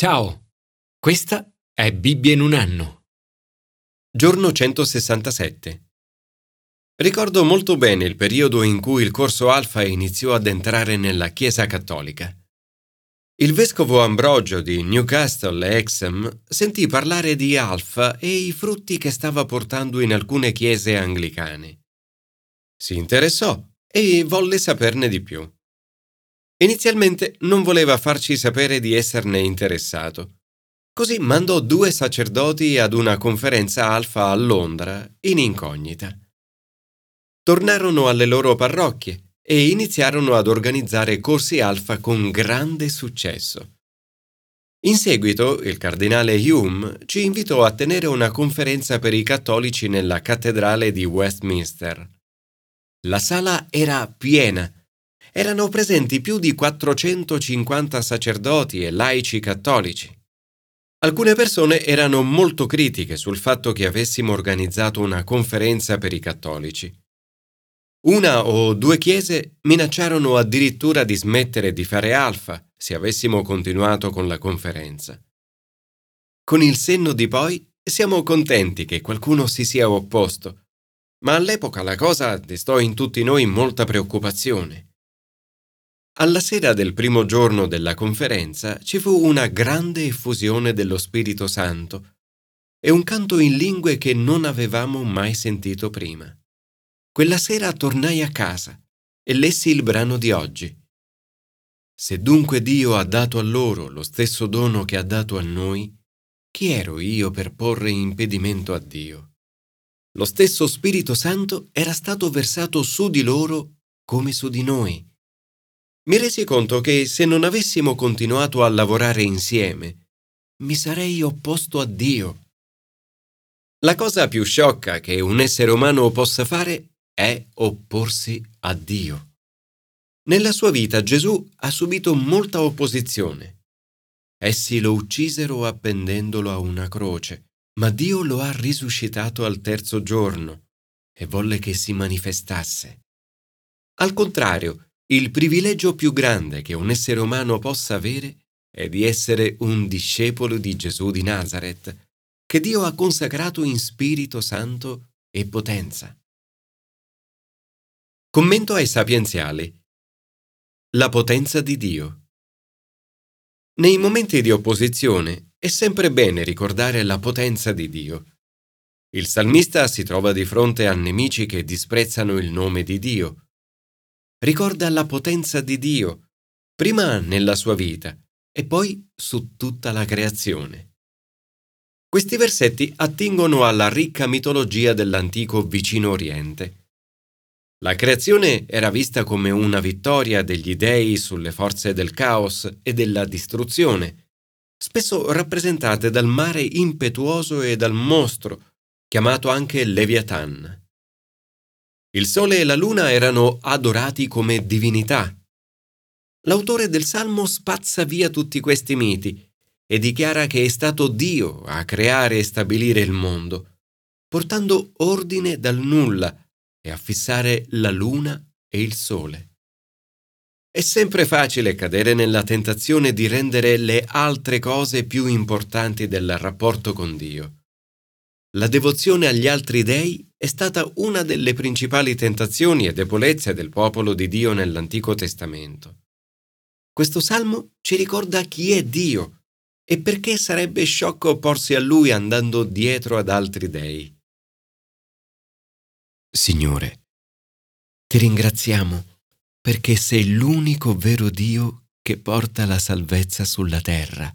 Ciao, questa è Bibbia in un anno. Giorno 167. Ricordo molto bene il periodo in cui il corso Alfa iniziò ad entrare nella Chiesa cattolica. Il vescovo Ambrogio di Newcastle e Exham sentì parlare di Alfa e i frutti che stava portando in alcune chiese anglicane. Si interessò e volle saperne di più. Inizialmente non voleva farci sapere di esserne interessato. Così mandò due sacerdoti ad una conferenza alfa a Londra, in incognita. Tornarono alle loro parrocchie e iniziarono ad organizzare corsi alfa con grande successo. In seguito il cardinale Hume ci invitò a tenere una conferenza per i cattolici nella cattedrale di Westminster. La sala era piena erano presenti più di 450 sacerdoti e laici cattolici. Alcune persone erano molto critiche sul fatto che avessimo organizzato una conferenza per i cattolici. Una o due chiese minacciarono addirittura di smettere di fare alfa se avessimo continuato con la conferenza. Con il senno di poi siamo contenti che qualcuno si sia opposto, ma all'epoca la cosa destò in tutti noi molta preoccupazione. Alla sera del primo giorno della conferenza ci fu una grande effusione dello Spirito Santo e un canto in lingue che non avevamo mai sentito prima. Quella sera tornai a casa e lessi il brano di oggi. Se dunque Dio ha dato a loro lo stesso dono che ha dato a noi, chi ero io per porre impedimento a Dio? Lo stesso Spirito Santo era stato versato su di loro come su di noi mi resi conto che se non avessimo continuato a lavorare insieme, mi sarei opposto a Dio. La cosa più sciocca che un essere umano possa fare è opporsi a Dio. Nella sua vita Gesù ha subito molta opposizione. Essi lo uccisero appendendolo a una croce, ma Dio lo ha risuscitato al terzo giorno e volle che si manifestasse. Al contrario, il privilegio più grande che un essere umano possa avere è di essere un discepolo di Gesù di Nazareth, che Dio ha consacrato in Spirito Santo e potenza. Commento ai sapienziali. La potenza di Dio. Nei momenti di opposizione è sempre bene ricordare la potenza di Dio. Il salmista si trova di fronte a nemici che disprezzano il nome di Dio ricorda la potenza di Dio, prima nella sua vita e poi su tutta la creazione. Questi versetti attingono alla ricca mitologia dell'antico vicino Oriente. La creazione era vista come una vittoria degli dei sulle forze del caos e della distruzione, spesso rappresentate dal mare impetuoso e dal mostro, chiamato anche Leviathan. Il sole e la luna erano adorati come divinità. L'autore del Salmo spazza via tutti questi miti e dichiara che è stato Dio a creare e stabilire il mondo, portando ordine dal nulla e a fissare la luna e il sole. È sempre facile cadere nella tentazione di rendere le altre cose più importanti del rapporto con Dio. La devozione agli altri dei è stata una delle principali tentazioni e debolezze del popolo di Dio nell'Antico Testamento. Questo salmo ci ricorda chi è Dio e perché sarebbe sciocco opporsi a Lui andando dietro ad altri dei. Signore, ti ringraziamo perché sei l'unico vero Dio che porta la salvezza sulla terra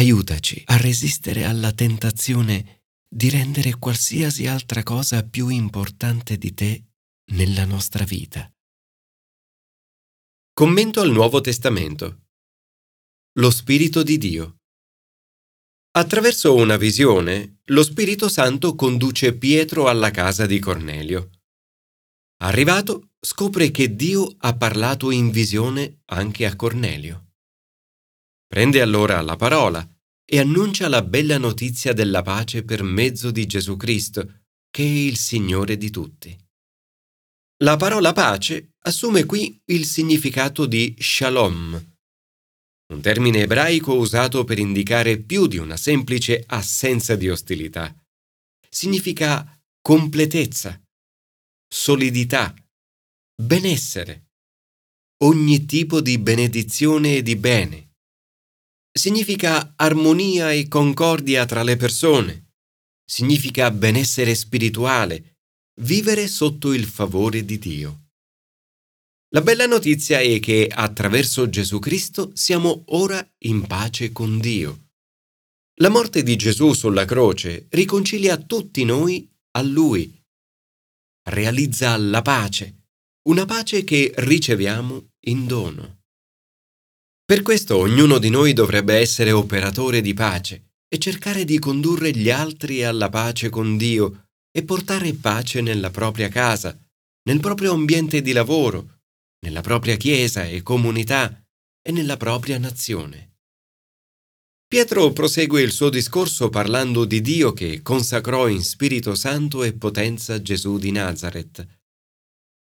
Aiutaci a resistere alla tentazione di rendere qualsiasi altra cosa più importante di te nella nostra vita. Commento al Nuovo Testamento. Lo Spirito di Dio. Attraverso una visione, lo Spirito Santo conduce Pietro alla casa di Cornelio. Arrivato, scopre che Dio ha parlato in visione anche a Cornelio. Prende allora la parola e annuncia la bella notizia della pace per mezzo di Gesù Cristo, che è il Signore di tutti. La parola pace assume qui il significato di shalom. un termine ebraico usato per indicare più di una semplice assenza di ostilità. Significa completezza, solidità, benessere, ogni tipo di benedizione e di bene. Significa armonia e concordia tra le persone. Significa benessere spirituale, vivere sotto il favore di Dio. La bella notizia è che attraverso Gesù Cristo siamo ora in pace con Dio. La morte di Gesù sulla croce riconcilia tutti noi a Lui. Realizza la pace, una pace che riceviamo in dono. Per questo ognuno di noi dovrebbe essere operatore di pace e cercare di condurre gli altri alla pace con Dio e portare pace nella propria casa, nel proprio ambiente di lavoro, nella propria chiesa e comunità e nella propria nazione. Pietro prosegue il suo discorso parlando di Dio che consacrò in Spirito Santo e potenza Gesù di Nazareth,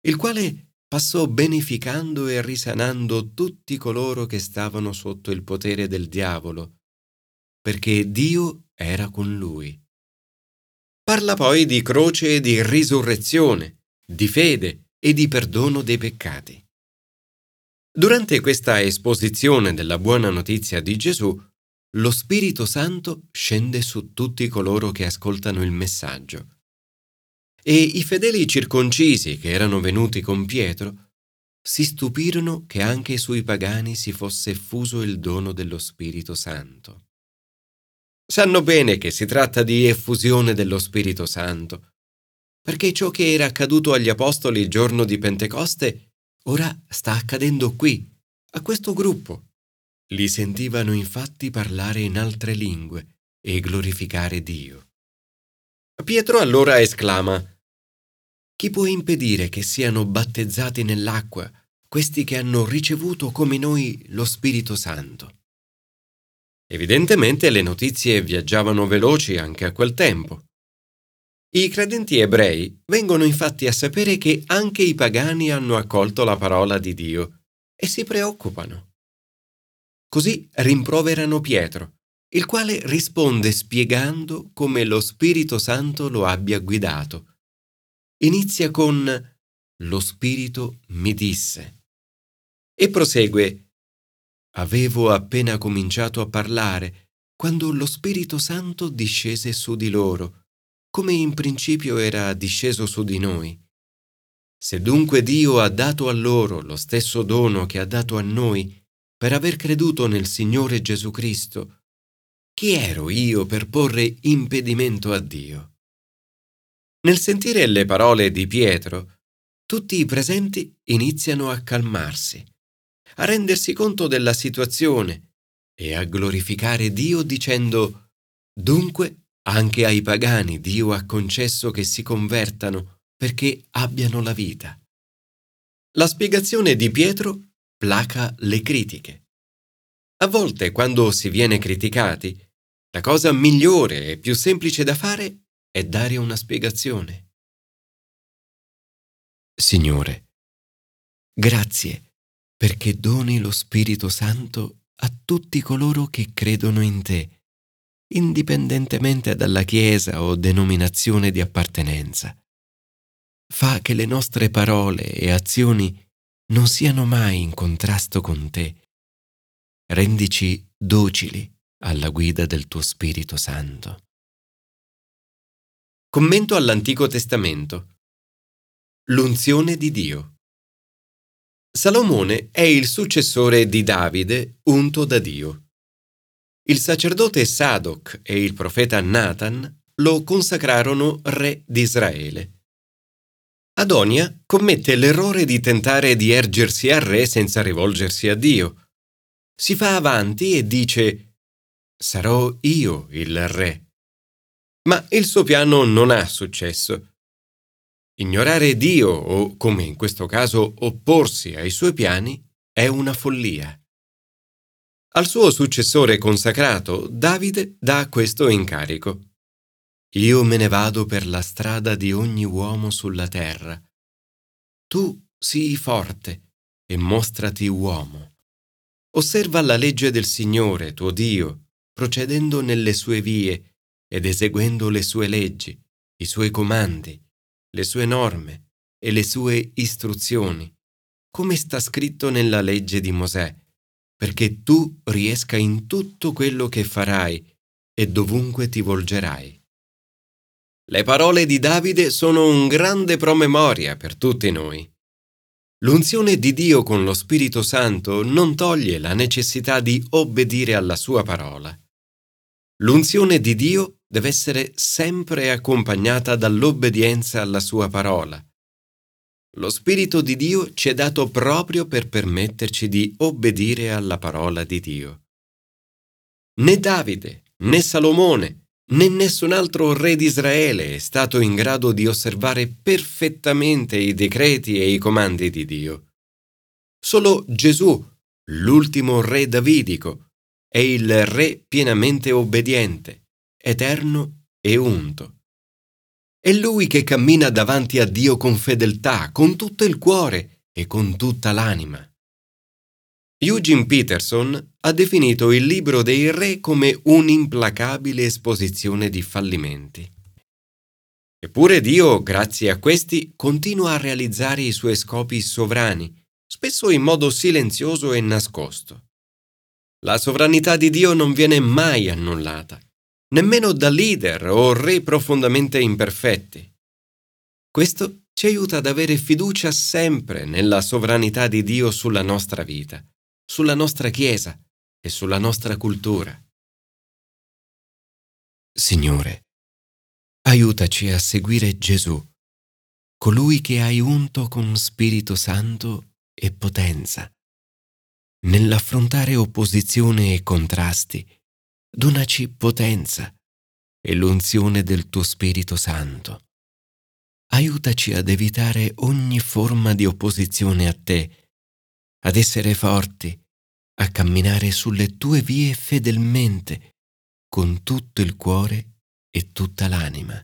il quale passò beneficando e risanando tutti coloro che stavano sotto il potere del diavolo, perché Dio era con lui. Parla poi di croce e di risurrezione, di fede e di perdono dei peccati. Durante questa esposizione della buona notizia di Gesù, lo Spirito Santo scende su tutti coloro che ascoltano il messaggio. E i fedeli circoncisi che erano venuti con Pietro si stupirono che anche sui pagani si fosse effuso il dono dello Spirito Santo. Sanno bene che si tratta di effusione dello Spirito Santo, perché ciò che era accaduto agli Apostoli il giorno di Pentecoste Ora sta accadendo qui, a questo gruppo. Li sentivano infatti parlare in altre lingue e glorificare Dio. Pietro allora esclama, Chi può impedire che siano battezzati nell'acqua questi che hanno ricevuto come noi lo Spirito Santo? Evidentemente le notizie viaggiavano veloci anche a quel tempo. I credenti ebrei vengono infatti a sapere che anche i pagani hanno accolto la parola di Dio e si preoccupano. Così rimproverano Pietro, il quale risponde spiegando come lo Spirito Santo lo abbia guidato. Inizia con Lo Spirito mi disse e prosegue Avevo appena cominciato a parlare quando lo Spirito Santo discese su di loro come in principio era disceso su di noi. Se dunque Dio ha dato a loro lo stesso dono che ha dato a noi per aver creduto nel Signore Gesù Cristo, chi ero io per porre impedimento a Dio? Nel sentire le parole di Pietro, tutti i presenti iniziano a calmarsi, a rendersi conto della situazione e a glorificare Dio dicendo Dunque anche ai pagani Dio ha concesso che si convertano perché abbiano la vita. La spiegazione di Pietro placa le critiche. A volte, quando si viene criticati, la cosa migliore e più semplice da fare è dare una spiegazione. Signore, grazie perché doni lo Spirito Santo a tutti coloro che credono in te indipendentemente dalla Chiesa o denominazione di appartenenza. Fa che le nostre parole e azioni non siano mai in contrasto con te. Rendici docili alla guida del tuo Spirito Santo. Commento all'Antico Testamento. L'unzione di Dio. Salomone è il successore di Davide unto da Dio. Il sacerdote Sadoc e il profeta Nathan lo consacrarono re di Israele. Adonia commette l'errore di tentare di ergersi a re senza rivolgersi a Dio. Si fa avanti e dice Sarò io il re. Ma il suo piano non ha successo. Ignorare Dio o, come in questo caso, opporsi ai suoi piani è una follia. Al suo successore consacrato, Davide dà questo incarico. Io me ne vado per la strada di ogni uomo sulla terra. Tu sii forte e mostrati uomo. Osserva la legge del Signore, tuo Dio, procedendo nelle sue vie ed eseguendo le sue leggi, i suoi comandi, le sue norme e le sue istruzioni, come sta scritto nella legge di Mosè, perché tu riesca in tutto quello che farai e dovunque ti volgerai. Le parole di Davide sono un grande promemoria per tutti noi. L'unzione di Dio con lo Spirito Santo non toglie la necessità di obbedire alla sua parola. L'unzione di Dio deve essere sempre accompagnata dall'obbedienza alla sua parola. Lo Spirito di Dio ci è dato proprio per permetterci di obbedire alla parola di Dio. Né Davide, né Salomone, né nessun altro re di Israele è stato in grado di osservare perfettamente i decreti e i comandi di Dio. Solo Gesù, l'ultimo re davidico, è il re pienamente obbediente, eterno e unto. È lui che cammina davanti a Dio con fedeltà, con tutto il cuore e con tutta l'anima. Eugene Peterson ha definito il libro dei re come un'implacabile esposizione di fallimenti. Eppure Dio, grazie a questi, continua a realizzare i suoi scopi sovrani, spesso in modo silenzioso e nascosto. La sovranità di Dio non viene mai annullata, nemmeno da leader o re profondamente imperfetti. Questo ci aiuta ad avere fiducia sempre nella sovranità di Dio sulla nostra vita sulla nostra Chiesa e sulla nostra cultura. Signore, aiutaci a seguire Gesù, colui che hai unto con Spirito Santo e potenza. Nell'affrontare opposizione e contrasti, donaci potenza e l'unzione del tuo Spirito Santo. Aiutaci ad evitare ogni forma di opposizione a te ad essere forti, a camminare sulle tue vie fedelmente, con tutto il cuore e tutta l'anima.